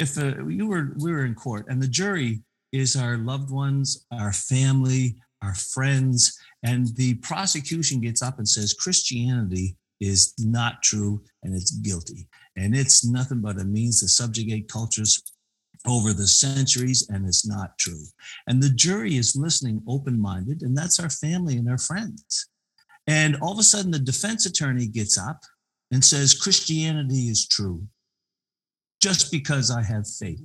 if uh, you were we were in court and the jury is our loved ones, our family, our friends, and the prosecution gets up and says Christianity is not true and it's guilty. And it's nothing but a means to subjugate cultures over the centuries, and it's not true. And the jury is listening open minded, and that's our family and our friends. And all of a sudden, the defense attorney gets up and says, Christianity is true just because I have faith.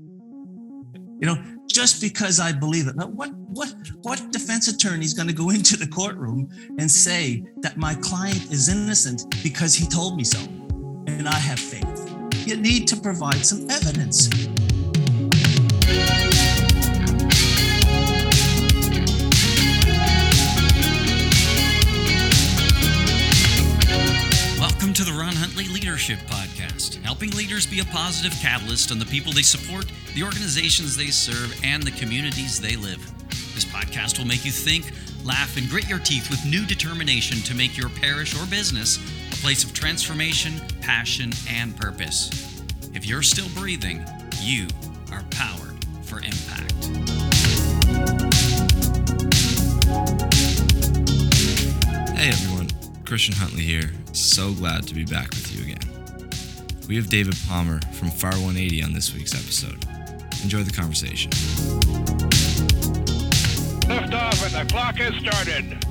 You know, just because I believe it. Now, what what what defense attorney is going to go into the courtroom and say that my client is innocent because he told me so and I have faith? You need to provide some evidence. Leadership Podcast, helping leaders be a positive catalyst on the people they support, the organizations they serve, and the communities they live. This podcast will make you think, laugh, and grit your teeth with new determination to make your parish or business a place of transformation, passion, and purpose. If you're still breathing, you are powered for impact. Hey everyone, Christian Huntley here. So glad to be back with you again. We have David Palmer from FAR 180 on this week's episode. Enjoy the conversation. Lift off and the clock has started.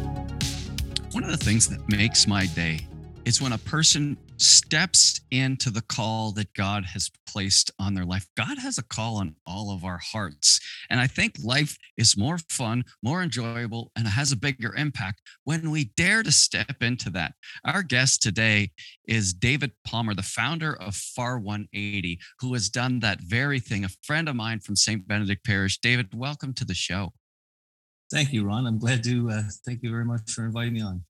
One of the things that makes my day is when a person steps into the call that God has placed on their life. God has a call on all of our hearts. And I think life is more fun, more enjoyable, and it has a bigger impact when we dare to step into that. Our guest today is David Palmer, the founder of Far 180, who has done that very thing. A friend of mine from St. Benedict Parish. David, welcome to the show. Thank you, Ron. I'm glad to uh, thank you very much for inviting me on.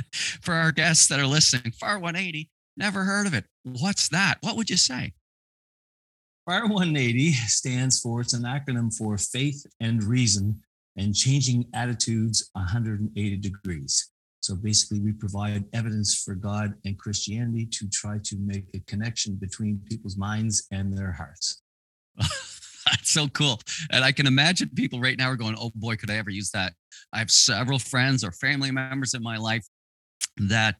for our guests that are listening, FAR 180, never heard of it. What's that? What would you say? FAR 180 stands for, it's an acronym for Faith and Reason and Changing Attitudes 180 Degrees. So basically, we provide evidence for God and Christianity to try to make a connection between people's minds and their hearts. That's so cool. And I can imagine people right now are going, oh boy, could I ever use that? I have several friends or family members in my life that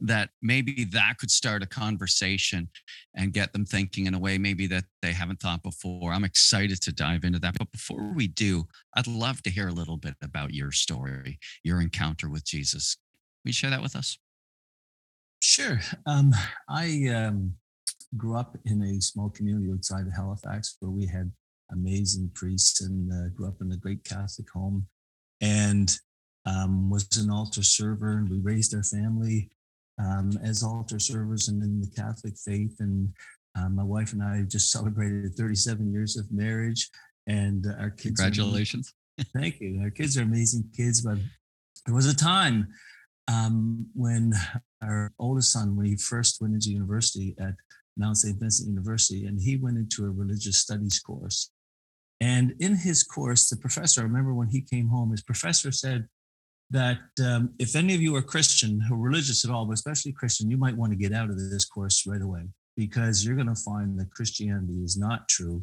that maybe that could start a conversation and get them thinking in a way maybe that they haven't thought before. I'm excited to dive into that. But before we do i'd love to hear a little bit about your story your encounter with jesus. Will you share that with us? Sure. Um, i um, grew up in a small community outside of halifax where we had amazing priests and uh, grew up in a great catholic home. And um, was an altar server, and we raised our family um, as altar servers and in the Catholic faith. And um, my wife and I just celebrated 37 years of marriage, and our kids. Congratulations! Thank you. Our kids are amazing kids, but there was a time um, when our oldest son, when he first went into university at Mount St. Vincent University, and he went into a religious studies course. And in his course, the professor, I remember when he came home, his professor said, that um, if any of you are Christian, are religious at all, but especially Christian, you might want to get out of this course right away because you're going to find that Christianity is not true.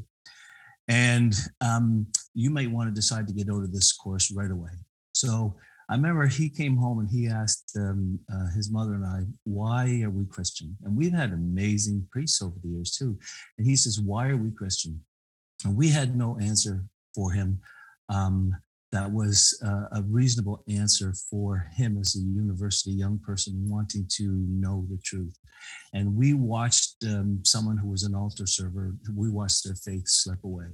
And um, you might want to decide to get out of this course right away. So I remember he came home and he asked um, uh, his mother and I, why are we Christian? And we've had amazing priests over the years too. And he says, why are we Christian? And we had no answer for him. Um, that was uh, a reasonable answer for him as a university young person wanting to know the truth. And we watched um, someone who was an altar server, we watched their faith slip away.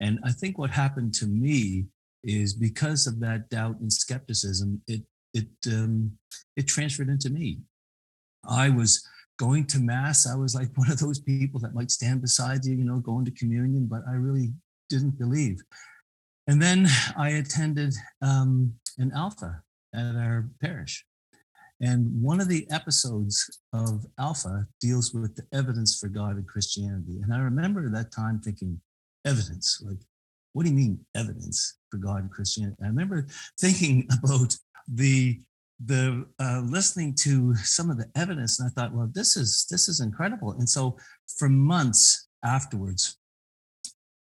And I think what happened to me is because of that doubt and skepticism, it it um, it transferred into me. I was going to mass. I was like one of those people that might stand beside you, you know, going to communion, but I really didn't believe. And then I attended um, an Alpha at our parish. And one of the episodes of Alpha deals with the evidence for God and Christianity. And I remember that time thinking, evidence, like, what do you mean evidence for God and Christianity? I remember thinking about the the uh, listening to some of the evidence, and I thought, well, this is this is incredible. And so, for months afterwards,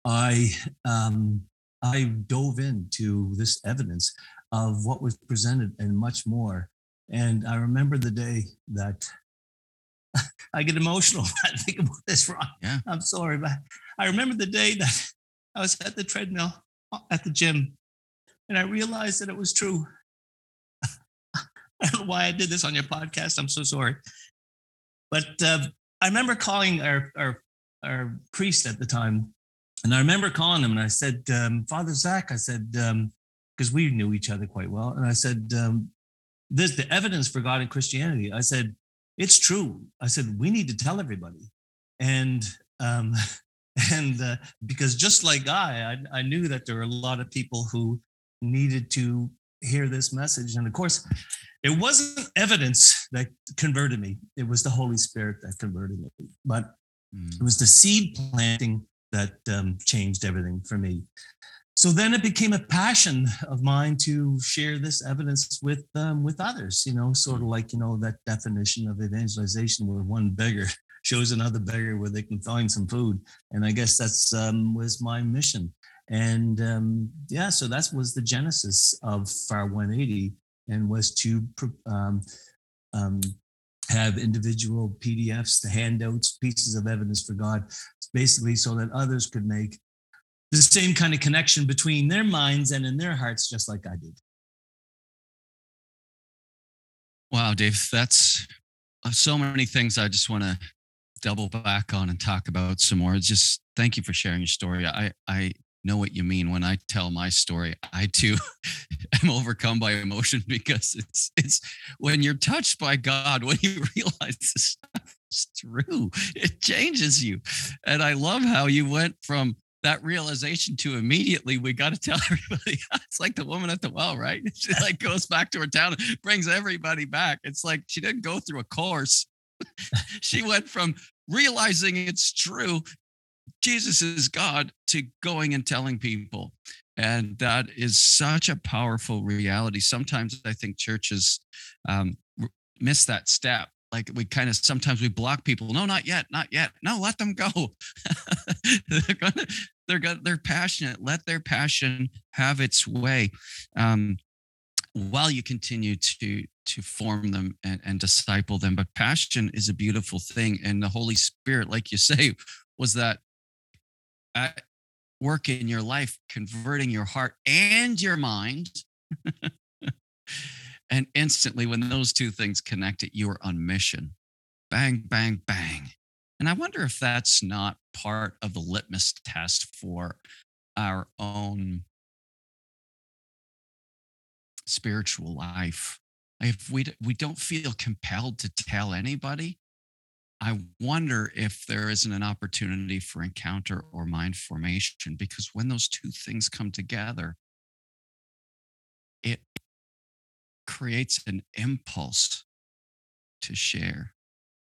I um, I dove into this evidence of what was presented and much more. And I remember the day that I get emotional when I think about this, Ron. Yeah. I'm sorry, but I remember the day that I was at the treadmill uh, at the gym and I realized that it was true. I don't know why I did this on your podcast. I'm so sorry. But uh, I remember calling our, our, our priest at the time. And I remember calling him and I said, um, Father Zach, I said, because um, we knew each other quite well. And I said, um, this the evidence for God and Christianity. I said, it's true. I said, we need to tell everybody. And um, and uh, because just like I, I, I knew that there were a lot of people who needed to hear this message. And of course, it wasn't evidence that converted me. It was the Holy Spirit that converted me. But mm. it was the seed planting that um, changed everything for me. So then it became a passion of mine to share this evidence with um, with others. You know, sort of like you know that definition of evangelization, where one beggar shows another beggar where they can find some food, and I guess that's um, was my mission. And um, yeah, so that was the genesis of Far 180, and was to um, um, have individual PDFs, the handouts, pieces of evidence for God, basically so that others could make the same kind of connection between their minds and in their hearts, just like I did. Wow, Dave, that's uh, so many things I just want to double back on and talk about some more. Just thank you for sharing your story. I I know what you mean when I tell my story. I too am overcome by emotion because it's it's when you're touched by God, when you realize this stuff is true, it changes you. And I love how you went from that realization to immediately we got to tell everybody it's like the woman at the well right she like goes back to her town brings everybody back it's like she didn't go through a course she went from realizing it's true Jesus is God to going and telling people. And that is such a powerful reality. Sometimes I think churches um, miss that step. Like we kind of sometimes we block people. No, not yet, not yet. No, let them go. they're gonna, they're gonna, they're passionate. Let their passion have its way. Um, while you continue to to form them and, and disciple them but passion is a beautiful thing and the holy spirit like you say was that at work in your life, converting your heart and your mind. and instantly, when those two things connect, it, you are on mission. Bang, bang, bang. And I wonder if that's not part of the litmus test for our own spiritual life. If we, we don't feel compelled to tell anybody, I wonder if there isn't an opportunity for encounter or mind formation because when those two things come together, it creates an impulse to share.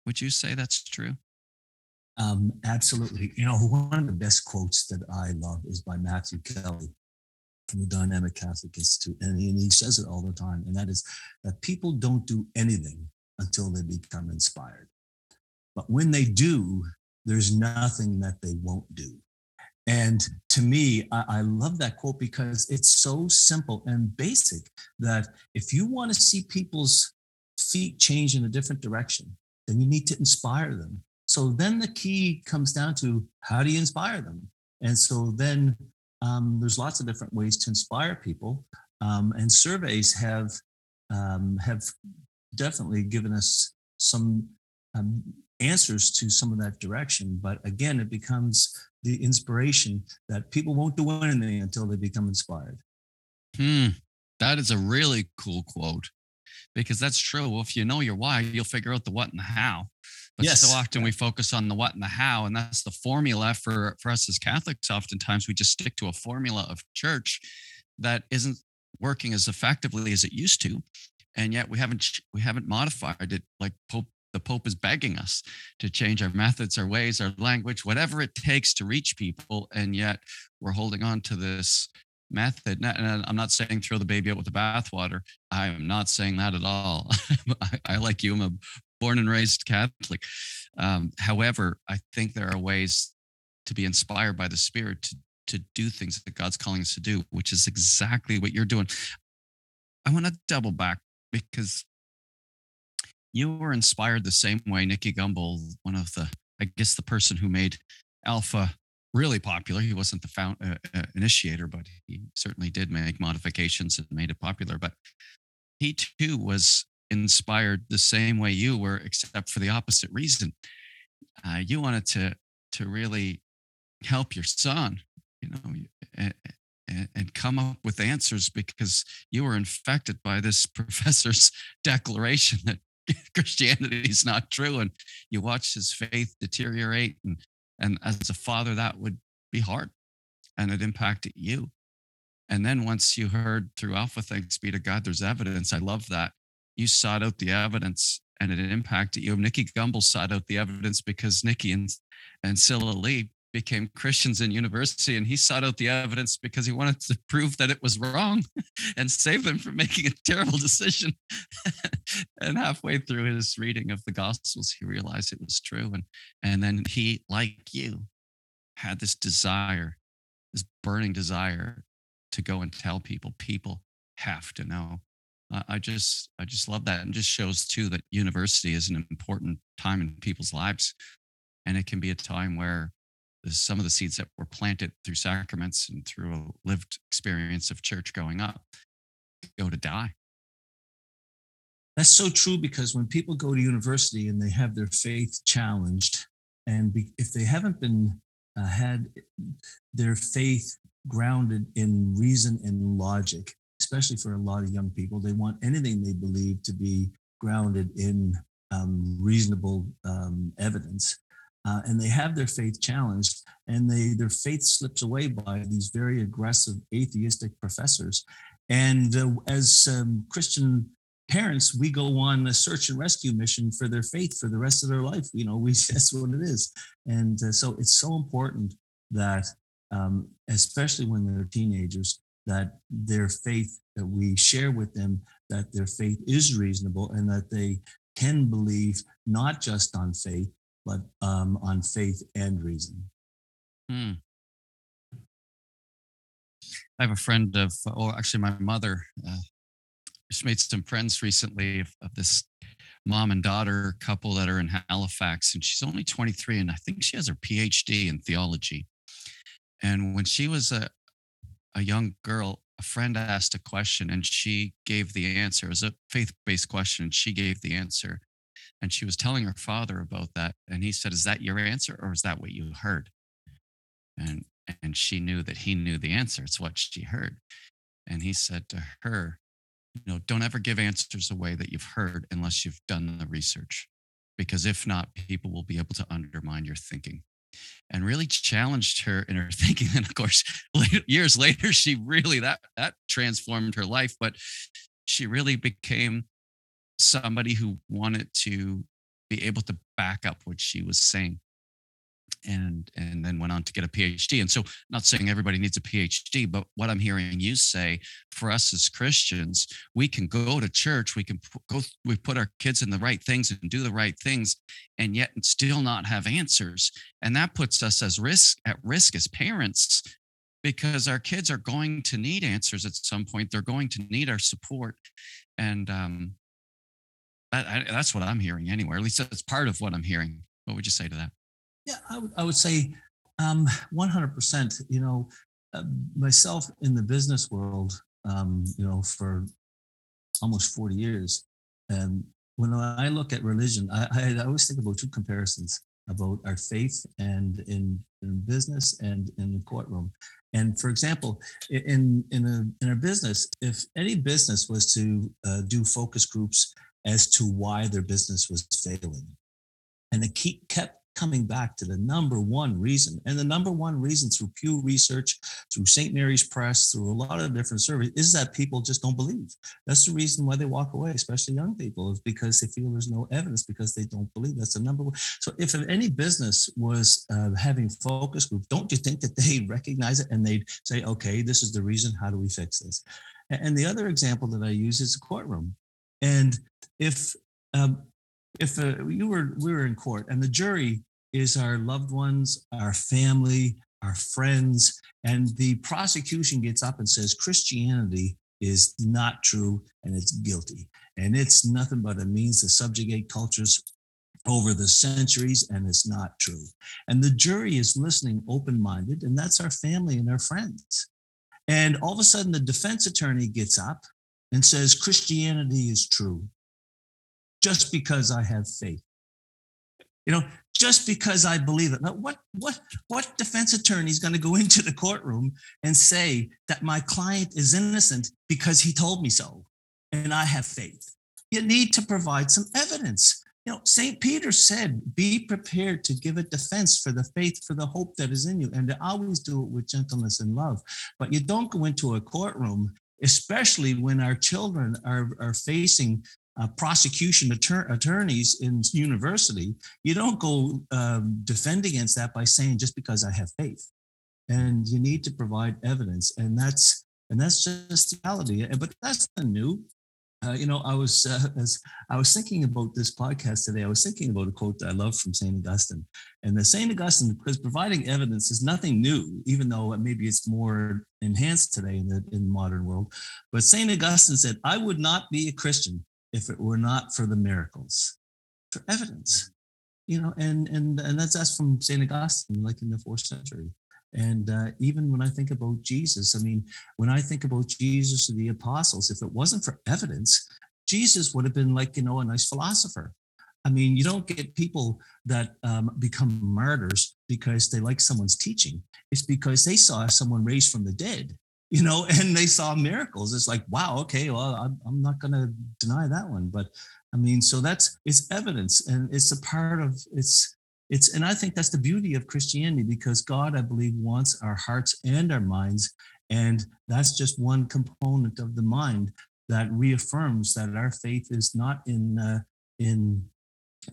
Would you say that's true? Um, absolutely. You know, one of the best quotes that I love is by Matthew Kelly from the Dynamic Catholic Institute. And he, and he says it all the time, and that is that people don't do anything until they become inspired. But when they do, there's nothing that they won't do. And to me, I, I, love that quote because it's so simple and basic that if you want to see people's feet change in a different direction, then you need to inspire them. So then the key comes down to how do you inspire them? And so then um, there's lots of different ways to inspire people. Um, and surveys have um, have definitely given us some um, answers to some of that direction. But again, it becomes the inspiration that people won't do anything until they become inspired. Hmm. That is a really cool quote because that's true. Well, if you know your why, you'll figure out the what and the how. But yes. so often we focus on the what and the how, and that's the formula for for us as Catholics. Oftentimes we just stick to a formula of church that isn't working as effectively as it used to, and yet we haven't we haven't modified it like Pope the Pope is begging us to change our methods, our ways, our language, whatever it takes to reach people. And yet we're holding on to this method. And I'm not saying throw the baby out with the bathwater. I am not saying that at all. I, I, like you, I'm a born and raised Catholic. Um, however, I think there are ways to be inspired by the Spirit to to do things that God's calling us to do, which is exactly what you're doing. I want to double back because you were inspired the same way Nicky Gumbel, one of the, I guess, the person who made Alpha really popular. He wasn't the found, uh, uh, initiator, but he certainly did make modifications and made it popular. But he too was inspired the same way you were, except for the opposite reason. Uh, you wanted to to really help your son, you know, and, and come up with answers because you were infected by this professor's declaration that Christianity is not true, and you watch his faith deteriorate. And and as a father, that would be hard, and it impacted you. And then once you heard through Alpha, thanks be to God, there's evidence. I love that you sought out the evidence, and it impacted you. Nicky Gumbel sought out the evidence because Nicky and and Sila Lee became Christians in university, and he sought out the evidence because he wanted to prove that it was wrong and save them from making a terrible decision. and halfway through his reading of the Gospels, he realized it was true, and and then he, like you, had this desire, this burning desire, to go and tell people. People have to know. I just I just love that, and just shows too that university is an important time in people's lives, and it can be a time where some of the seeds that were planted through sacraments and through a lived experience of church going up go to die. That's so true because when people go to university and they have their faith challenged, and be, if they haven't been uh, had their faith grounded in reason and logic, especially for a lot of young people, they want anything they believe to be grounded in um, reasonable um, evidence uh, and they have their faith challenged and they their faith slips away by these very aggressive atheistic professors. And uh, as um, christian parents we go on a search and rescue mission for their faith for the rest of their life you know we that's what it is. And uh, so it's so important that um, especially when they're teenagers that their faith that we share with them that their faith is reasonable and that they can believe not just on faith but um, on faith and reason. Hmm. I have a friend of, oh, actually, my mother uh, just made some friends recently of, of, this mom and daughter couple that are in Halifax, and she's only 23, and I think she has her PhD in theology. And when she was a, a young girl, a friend asked a question, and she gave the answer. It was a faith based question, and she gave the answer. And she was telling her father about that. And he said, Is that your answer or is that what you heard? And and she knew that he knew the answer. It's what she heard. And he said to her, you know, don't ever give answers away that you've heard unless you've done the research. Because if not, people will be able to undermine your thinking. And really challenged her in her thinking. And of course, years later, she really that that transformed her life. But she really became somebody who wanted to be able to back up what she was saying and and then went on to get a phd and so not saying everybody needs a phd but what i'm hearing you say for us as christians we can go to church we can go we put our kids in the right things and do the right things and yet still not have answers. And that puts us as risk at risk as parents because our kids are going to need answers at some point. They're going to need our support. And um, that, I, that's what I'm hearing anyway. At least that's part of what I'm hearing. What would you say to that? Yeah, I would, I would say um, 100%. You know, uh, myself in the business world, um, you know, for almost 40 years. And when I look at religion, I, I always think about two comparisons about our faith and in, in business and in the courtroom. And for example, in in a in our business, if any business was to uh, do focus groups as to why their business was failing. And they keep kept coming back to the number one reason. And the number one reason through Pew Research, through St. Mary's Press, through a lot of different surveys, is that people just don't believe. That's the reason why they walk away, especially young people, is because they feel there's no evidence because they don't believe. That's the number one. So if any business was uh, having focus group, don't you think that they recognize it and they'd say, okay, this is the reason. How do we fix this? And the other example that I use is a courtroom. And if um, if uh, you were we were in court and the jury is our loved ones, our family, our friends. And the prosecution gets up and says Christianity is not true and it's guilty. And it's nothing but a means to subjugate cultures over the centuries, and it's not true. And the jury is listening open minded, and that's our family and our friends. And all of a sudden, the defense attorney gets up and says, Christianity is true just because I have faith. You know, just because I believe it. Now, what what what defense attorney is going to go into the courtroom and say that my client is innocent because he told me so and I have faith? You need to provide some evidence. You know, St. Peter said, be prepared to give a defense for the faith, for the hope that is in you, and to always do it with gentleness and love. But you don't go into a courtroom, especially when our children are, are facing uh, prosecution attor- attorneys in university, you don't go um, defend against that by saying just because I have faith. And you need to provide evidence, and that's and that's just reality. But that's the new. Uh, you know, I was uh, as I was thinking about this podcast today. I was thinking about a quote that I love from Saint Augustine, and the Saint Augustine, because providing evidence is nothing new, even though maybe it's more enhanced today in the in the modern world. But Saint Augustine said, "I would not be a Christian if it were not for the miracles, for evidence." You know, and and and that's that's from Saint Augustine, like in the fourth century. And uh, even when I think about Jesus, I mean, when I think about Jesus or the apostles, if it wasn't for evidence, Jesus would have been like, you know, a nice philosopher. I mean, you don't get people that um, become martyrs because they like someone's teaching. It's because they saw someone raised from the dead, you know, and they saw miracles. It's like, wow, okay, well, I'm, I'm not going to deny that one. But I mean, so that's it's evidence, and it's a part of it's it's and i think that's the beauty of christianity because god i believe wants our hearts and our minds and that's just one component of the mind that reaffirms that our faith is not in uh, in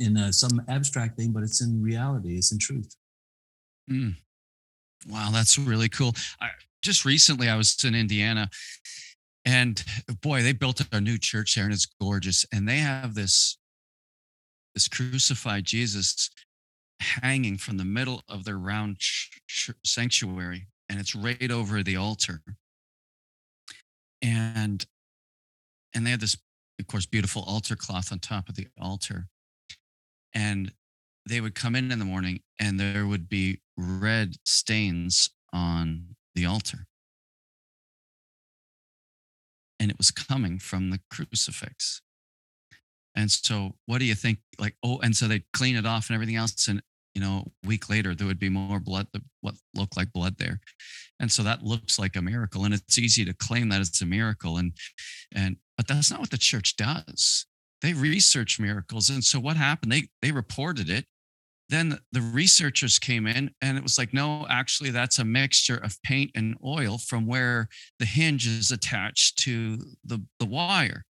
in uh, some abstract thing but it's in reality it's in truth Mm. Wow, that's really cool. I, just recently, I was in Indiana, and boy, they built a new church there, and it's gorgeous. And they have this this crucified Jesus hanging from the middle of their round ch- ch- sanctuary, and it's right over the altar. And and they had this, of course, beautiful altar cloth on top of the altar. And they would come in in the morning, and there would be red stains on the altar. And it was coming from the crucifix. And so, what do you think? Like, oh, and so they'd clean it off and everything else. And, you know, a week later, there would be more blood, what looked like blood there. And so that looks like a miracle. And it's easy to claim that it's a miracle. And, and, but that's not what the church does. They research miracles. And so what happened? They, they reported it then the researchers came in and it was like no actually that's a mixture of paint and oil from where the hinge is attached to the, the wire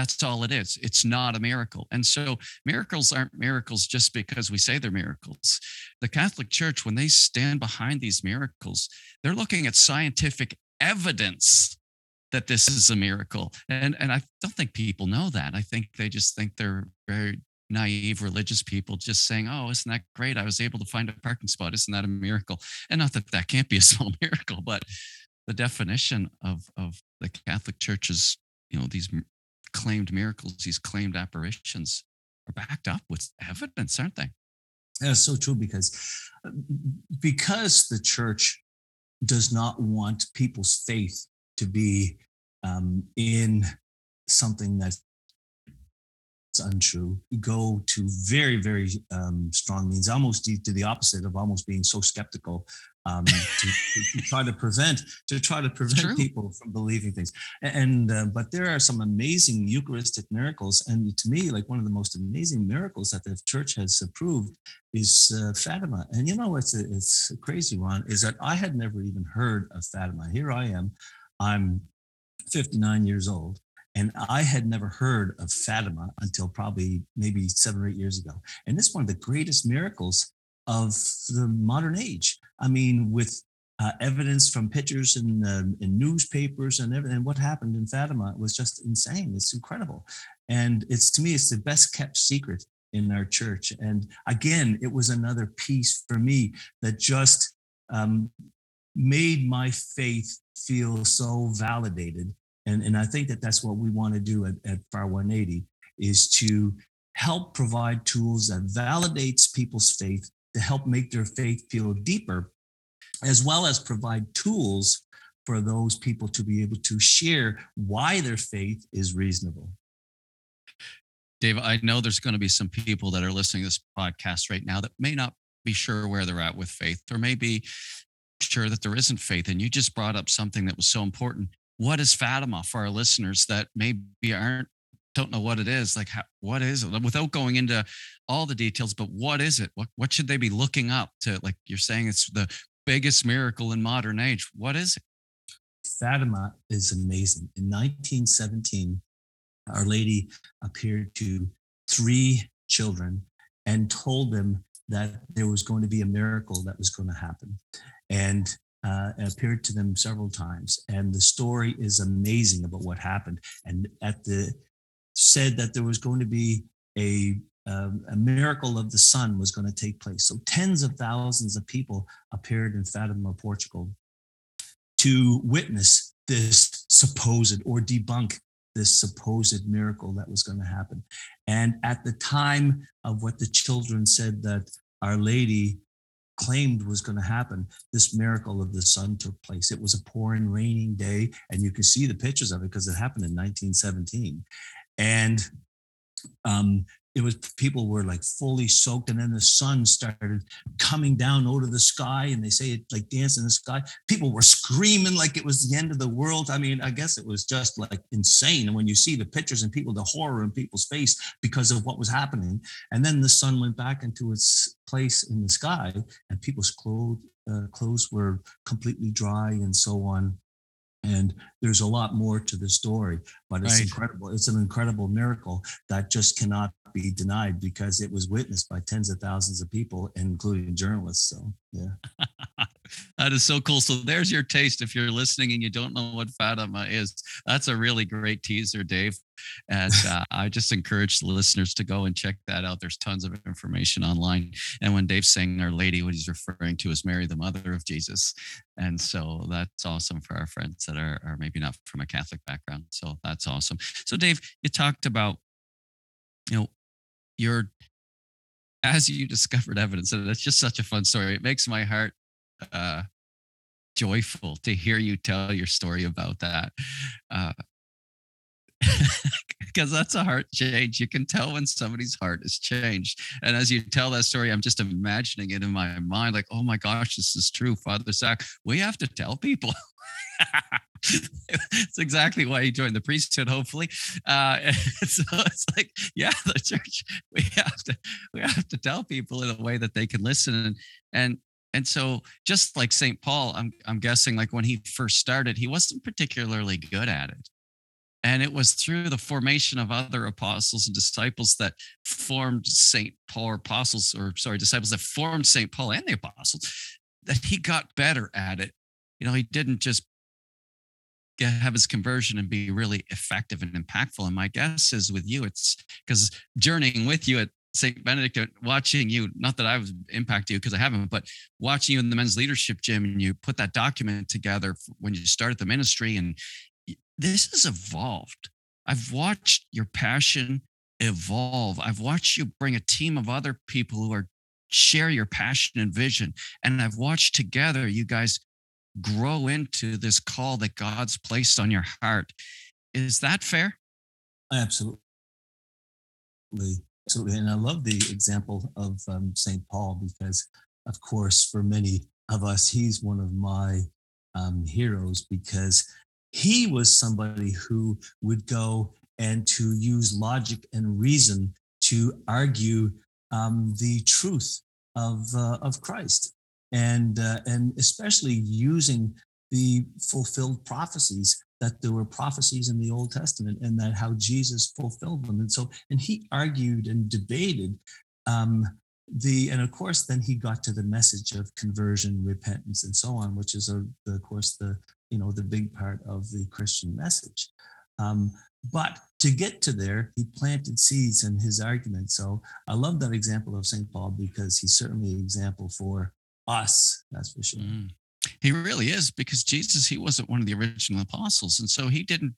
that's all it is it's not a miracle and so miracles aren't miracles just because we say they're miracles the catholic church when they stand behind these miracles they're looking at scientific evidence that this is a miracle and and i don't think people know that i think they just think they're very naive religious people just saying, "Oh, isn't that great? I was able to find a parking spot. Isn't that a miracle?" And not that that can't be a small miracle, but the definition of of the Catholic Church's, you know, these claimed miracles, these claimed apparitions, are backed up with evidence, aren't they? That's so true because because the church does not want people's faith to be um, in something that's untrue go to very very um, strong means almost to the opposite of almost being so skeptical um, to, to, try to prevent to try to prevent people from believing things. And uh, but there are some amazing eucharistic miracles and to me like one of the most amazing miracles that the church has approved is uh, fatima. And you know it's it's crazy one is that i had never even heard of fatima. Here i am i'm 59 years old and I had never heard of Fatima until probably maybe seven or eight years ago. And it's one of the greatest miracles of the modern age. I mean, with uh, evidence from pictures and newspapers and everything. What happened in Fatima was just insane. It's incredible, and it's to me, it's the best kept secret in our church. And again, it was another piece for me that just um, made my faith feel so validated. And, and I think that that's what we want to do at, at FAR 180 is to help provide tools that validates people's faith to help make their faith feel deeper, as well as provide tools for those people to be able to share why their faith is reasonable. Dave, I know there's going to be some people that are listening to this podcast right now that may not be sure where they're at with faith, or maybe sure that there isn't faith. And you just brought up something that was so important. What is Fatima for our listeners that maybe aren't don't know what it is like how, what is it without going into all the details but what is it what what should they be looking up to like you're saying it's the biggest miracle in modern age what is it Fatima is amazing. In 1917, Our Lady appeared to three children and told them that there was going to be a miracle that was going to happen. And uh, appeared to them several times. And the story is amazing about what happened. And at the said that there was going to be a um, a miracle of the sun was going to take place. So tens of thousands of people appeared in Fatima, Portugal, to witness this supposed or debunk this supposed miracle that was going to happen. And at the time of what the children said that Our Lady claimed was going to happen, this miracle of the sun took place. It was a pouring, raining day, and you can see the pictures of it because it happened in 1917. And um, it was people were like fully soaked and then the sun started coming down out of the sky and they say it like dance in the sky. People were screaming like it was the end of the world. I mean i guess it was just like insane. And when you see the pictures and people the horror in people's face because of what was happening and then the sun went back into its place in the sky and people's clothes uh, clothes were completely dry and so on and there's a lot more to the story but it's Right. incredible it's an incredible miracle that just cannot be denied because it was witnessed by tens of thousands of people including journalists so yeah that is so cool. So there's your taste. If you're listening and you don't know what Fatima is, that's a really great teaser, Dave. And uh, I just encourage the listeners to go and check that out. There's tons of information online. And when Dave's saying Our Lady, what he's referring to is Mary, the mother of Jesus. And so that's awesome for our friends that are, are maybe not from a Catholic background. So that's awesome. So, Dave, you talked about, you know, your as you discovered evidence, and it's just such a fun story. It makes my heart uh, joyful to hear you tell your story about that. Uh, because that's a heart change. You can tell when somebody's heart is changed. And as you tell that story, I'm just imagining it in my mind like, oh my gosh, this is true. Father Zach, we have to tell people. it's exactly why he joined the priesthood, hopefully. Uh, so it's like, yeah, the church, we have to, we have to tell people in a way that they can listen. And, and and so just like St. Paul, I'm I'm guessing like when he first started, he wasn't particularly good at it. And it was through the formation of other apostles and disciples that formed St. Paul or apostles, or sorry, disciples that formed St. Paul and the apostles, that he got better at it. You know, he didn't just get, have his conversion and be really effective and impactful. And my guess is with you, it's because journeying with you at St. Benedict, uh, watching you, not that I was impact you because I haven't, but watching you in the men's leadership gym and you put that document together when you started the ministry and this has evolved. I've watched your passion evolve. I've watched you bring a team of other people who are share your passion and vision. And I've watched together you guys grow into this call that God's placed on your heart. Is that fair? absolutely absolutely and i love the example of um, st paul because of course for many of us he's one of my um, heroes because he was somebody who would go and to use logic and reason to argue um, the truth of uh, of Christ, and uh, and especially using the fulfilled prophecies that there were prophecies in the Old Testament, and that how Jesus fulfilled them, and so and he argued and debated. Um, the and of course then he got to the message of conversion repentance and so on which is a, the, of course the you know the big part of the christian message um, but to get to there he planted seeds in his argument so i love that example of st paul because he's certainly an example for us. That's for sure. Mm. He really is because Jesus, he wasn't one of the original apostles. And so he didn't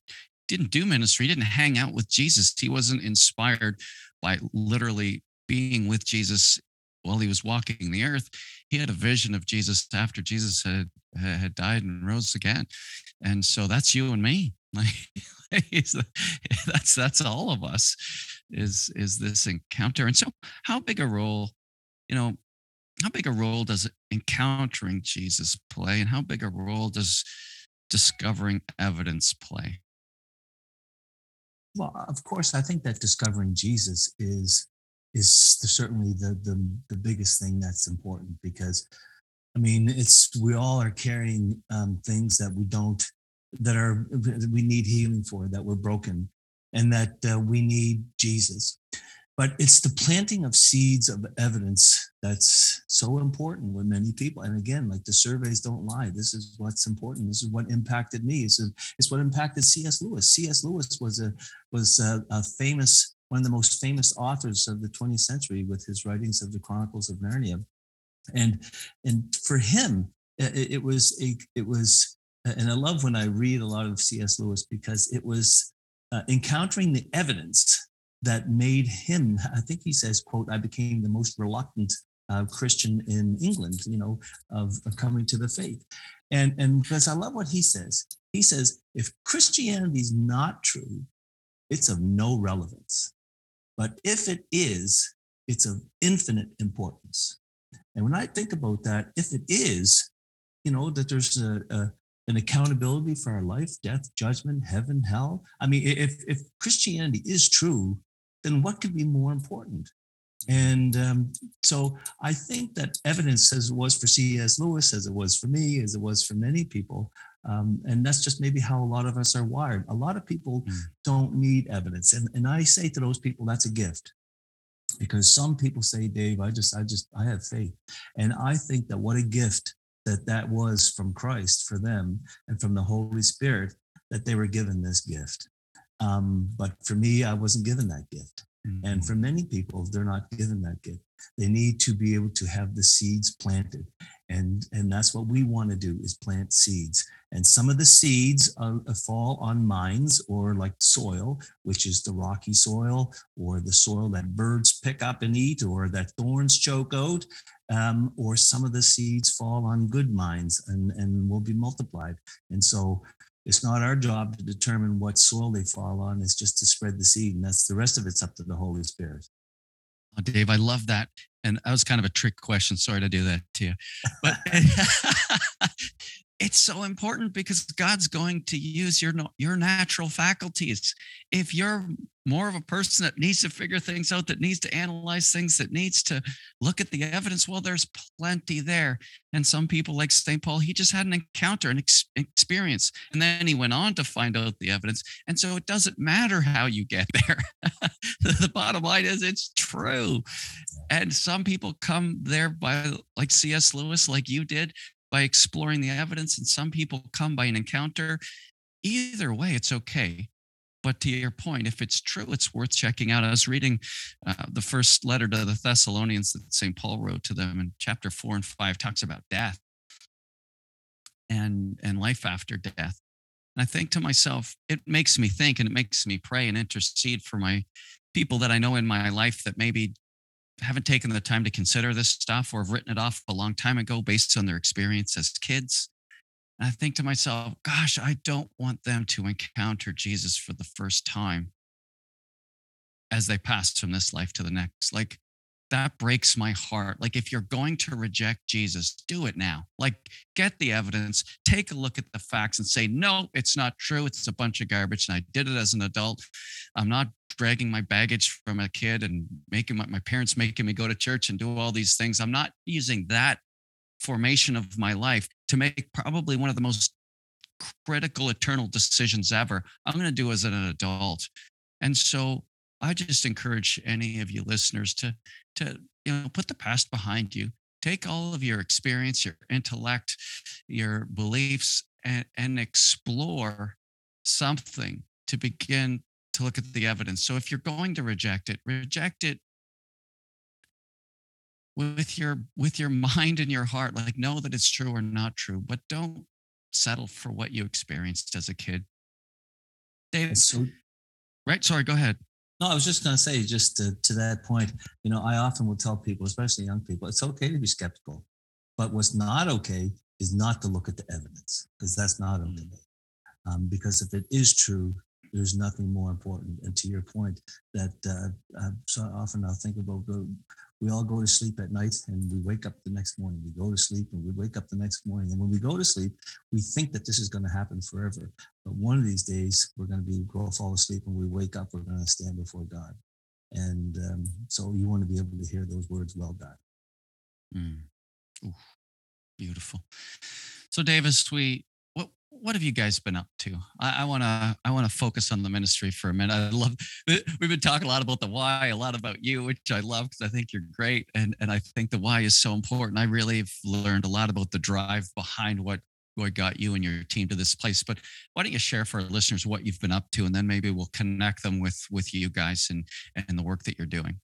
didn't do ministry, he didn't hang out with Jesus. He wasn't inspired by literally being with Jesus while he was walking the earth. He had a vision of Jesus after Jesus had had died and rose again. And so that's you and me. Like that's that's all of us is is this encounter. And so how big a role, you know, how big a role does encountering Jesus play and how big a role does discovering evidence play? Well, of course, I think that discovering Jesus is is certainly the, the the biggest thing that's important because, I mean, it's we all are carrying um, things that we don't that are that we need healing for that we're broken, and that uh, we need Jesus. But it's the planting of seeds of evidence that's so important with many people. And again, like the surveys don't lie. This is what's important. This is what impacted me. It's, it's what impacted C.S. Lewis. C.S. Lewis was a was a, a famous one of the most famous authors of the 20th century with his writings of the Chronicles of Narnia. And and for him, it, it was a it was and I love when I read a lot of C.S. Lewis because it was uh, encountering the evidence that made him i think he says quote i became the most reluctant uh, christian in england you know of, of coming to the faith. And and because i love what he says. He says if christianity is not true it's of no relevance. But if it is it's of infinite importance. And when i think about that if it is you know that there's a, a an accountability for our life, death, judgment, heaven, hell. I mean, if if Christianity is true, then what could be more important? And um, so I think that evidence, as it was for C.S. Lewis, as it was for me, as it was for many people, um, and that's just maybe how a lot of us are wired. A lot of people mm. don't need evidence, and and I say to those people, that's a gift, because some people say, Dave, I just, I just, I have faith, and I think that what a gift that that was from Christ for them and from the Holy Spirit that they were given this gift. Um, but for me, I wasn't given that gift. Mm-hmm. And for many people, they're not given that gift. They need to be able to have the seeds planted. And, and that's what we want to do is plant seeds. And some of the seeds uh, fall on mines or like soil, which is the rocky soil or the soil that birds pick up and eat or that thorns choke out. Um, or some of the seeds fall on good mines and, and will be multiplied. And so it's not our job to determine what soil they fall on. It's just to spread the seed, and that's the rest of it's up to the Holy Spirit. Oh, Dave, I love that. And that was kind of a trick question. Sorry to do that to you. But it's so important because God's going to use your your natural faculties. If you're more of a person that needs to figure things out, that needs to analyze things, that needs to look at the evidence, well, there's plenty there. And some people, like St. Paul, he just had an encounter, an ex- experience, and then he went on to find out the evidence. And so it doesn't matter how you get there. the bottom line is it's true. And some people come there by, like C.S. Lewis, like you did, by exploring the evidence, and some people come by an encounter. Either way, it's okay. But to your point, if it's true, it's worth checking out. I was reading uh, the first letter to the Thessalonians that St. Paul wrote to them in chapter four and five, talks about death and, and life after death. And I think to myself, it makes me think and it makes me pray and intercede for my people that I know in my life that maybe haven't taken the time to consider this stuff or have written it off a long time ago based on their experience as kids. And I think to myself, gosh, I don't want them to encounter Jesus for the first time as they pass from this life to the next. Like, that breaks my heart. Like, if you're going to reject Jesus, do it now. Like, get the evidence, take a look at the facts, and say, no, it's not true. It's a bunch of garbage. And I did it as an adult. I'm not dragging my baggage from a kid and making my, my parents making me go to church and do all these things. I'm not using that formation of my life to make probably one of the most critical eternal decisions ever. I'm going to do as an adult. And so I just encourage any of you listeners to to you know put the past behind you. Take all of your experience, your intellect, your beliefs, and, and explore something to begin to look at the evidence. So if you're going to reject it, reject it with your with your mind and your heart like know that it's true or not true but don't settle for what you experienced as a kid. Dave, so right sorry go ahead. No i was just going to say just to, to that point you know i often will tell people especially young people it's okay to be skeptical. But what's not okay is not to look at the evidence because that's not okay. Mm. um, because if it is true there's nothing more important. And to your point that uh, uh, so often i'll think about the, we all go to sleep at night and we wake up the next morning. We go to sleep and we wake up the next morning. And when we go to sleep, we think that this is going to happen forever. But one of these days, we're going to be go fall asleep and we wake up. We're going to stand before God, and um, so you want to be able to hear those words, "Well done." Mm. Ooh, beautiful. So, Davis, we what have you guys been up to? I want to I want to focus on the ministry for a minute. I love we've been talking a lot about the why, a lot about you, which I love because I think you're great, and and I think the why is so important. I really have learned a lot about the drive behind what what got you and your team to this place. But why don't you share for our listeners what you've been up to, and then maybe we'll connect them with with you guys and and the work that you're doing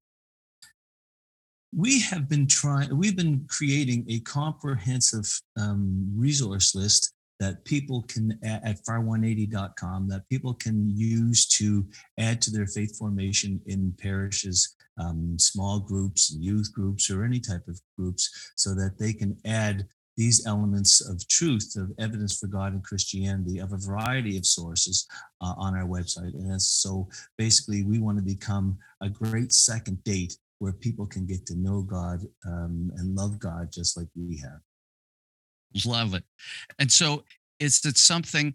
we have been trying we've been creating a comprehensive um, resource list that people can at far180.com that people can use to add to their faith formation in parishes um, small groups youth groups or any type of groups so that they can add these elements of truth of evidence for god and christianity of a variety of sources uh, on our website. And so basically we want to become a great second date where people can get to know god um, and love god just like we have Love it. And so it's it something?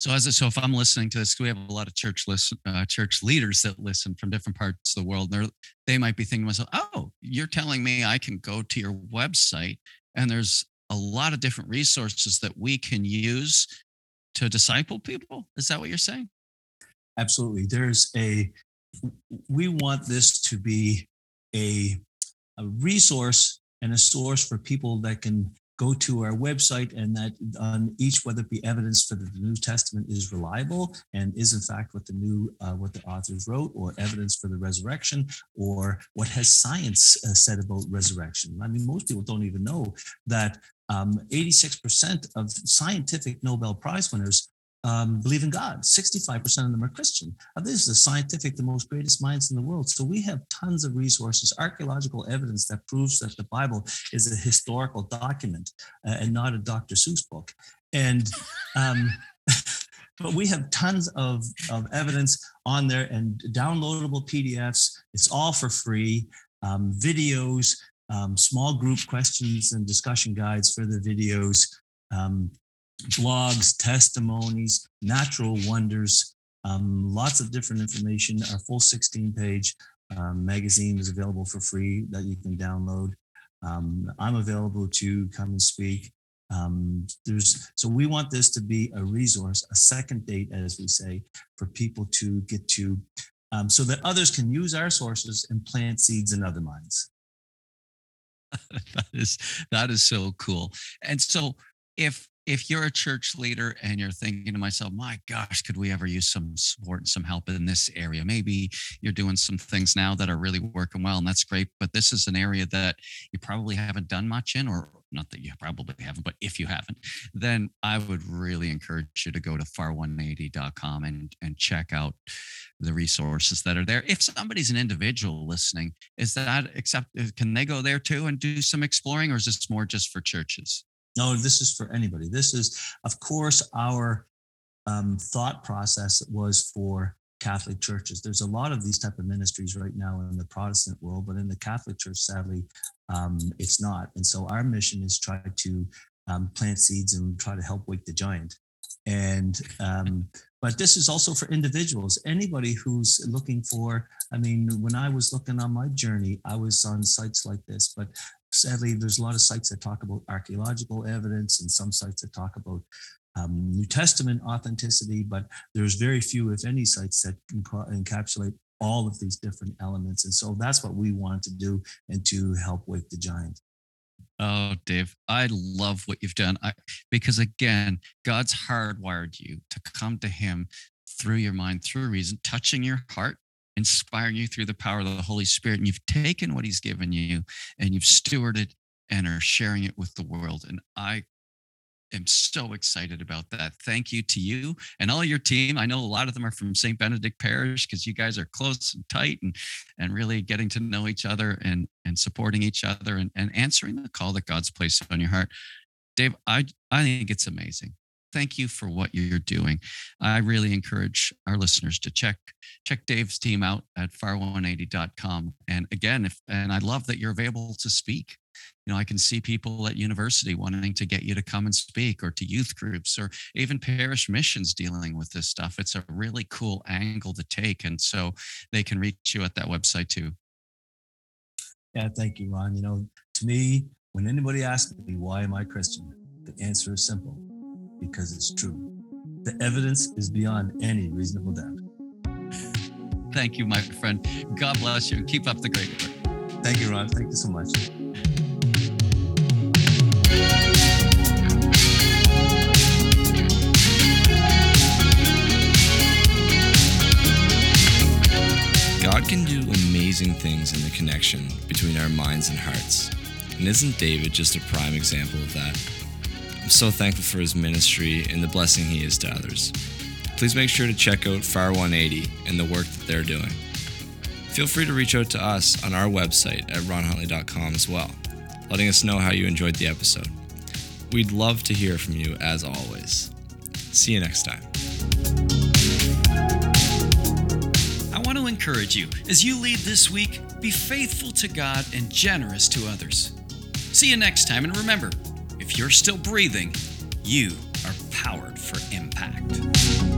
So as a, so if I'm listening to this, we have a lot of church listen, uh, church leaders that listen from different parts of the world. They're, they might be thinking to myself, "Oh, you're telling me I can go to your website and there's a lot of different resources that we can use to disciple people." Is that what you're saying? Absolutely. There's a. We want this to be a a resource and a source for people that can go to our website and that on each whether it be evidence for the new testament is reliable and is in fact what the new uh, what the authors wrote or evidence for the resurrection or what has science uh, said about resurrection. I mean most people don't even know that um, 86% of scientific nobel prize winners um, believe in God. 65% of them are Christian. Uh, this is the scientific, the most greatest minds in the world. So we have tons of resources, archaeological evidence that proves that the Bible is a historical document uh, and not a Dr. Seuss book. And um, but we have tons of, of evidence on there and downloadable PDFs. It's all for free. Um, videos, um, small group questions and discussion guides for the videos. Um, blogs, testimonies, natural wonders, um, lots of different information. Our full 16 page um, magazine is available for free that you can download. Um, I'm available to come and speak. Um, there's so we want this to be a resource, a second date, as we say, for people to get to, um, so that others can use our sources and plant seeds in other minds. that is that is so cool. And so if if you're a church leader and you're thinking to myself, my gosh, could we ever use some support and some help in this area? Maybe you're doing some things now that are really working well, and that's great. But this is an area that you probably haven't done much in, or not that you probably haven't, but if you haven't, then I would really encourage you to go to far180.com and, and check out the resources that are there. If somebody's an individual listening, is that accept? Can they go there too and do some exploring, or is this more just for churches? No, this is for anybody. This is, of course, our um, thought process was for Catholic churches. There's a lot of these type of ministries right now in the Protestant world, but in the Catholic Church, sadly, um, it's not. And so our mission is try to um, plant seeds and try to help wake the giant. And um, but this is also for individuals. Anybody who's looking for. I mean, when I was looking on my journey, I was on sites like this, but sadly, there's a lot of sites that talk about archaeological evidence and some sites that talk about um, New Testament authenticity, but there's very few, if any, sites that encapsulate all of these different elements. And so that's what we wanted to do and to help wake the giant. Oh, Dave, I love what you've done. I, because again, God's hardwired you to come to Him through your mind, through reason, touching your heart inspiring you through the power of the Holy Spirit. And you've taken what He's given you and you've stewarded and are sharing it with the world. And I am so excited about that. Thank you to you and all your team. I know a lot of them are from St. Benedict Parish because you guys are close and tight and and really getting to know each other and and supporting each other and, and answering the call that God's placed on your heart. Dave, I I think it's amazing. Thank you for what you're doing. I really encourage our listeners to check check Dave's team out at far180.com. And again, if and I love that you're available to speak. You know i can see people at university wanting to get you to come and speak or to youth groups or even parish missions dealing with this stuff. It's a really cool angle to take and so they can reach you at that website too. Yeah thank you ron. You know to me when anybody asks me why am i christian? the answer is simple because it's true. The evidence is beyond any reasonable doubt. Thank you my friend. God bless you. Keep up the great work. Thank you ron. Thank you so much. God can do amazing things in the connection between our minds and hearts. And isn't David just a prime example of that? I'm so thankful for his ministry and the blessing he is to others. Please make sure to check out FAR 180 and the work that they're doing. Feel free to reach out to us on our website at ronhuntley.com as well, letting us know how you enjoyed the episode. We'd love to hear from you as always. See you next time. I want to encourage you as you lead this week, be faithful to God and generous to others. See you next time, and remember you're still breathing, you are powered for impact.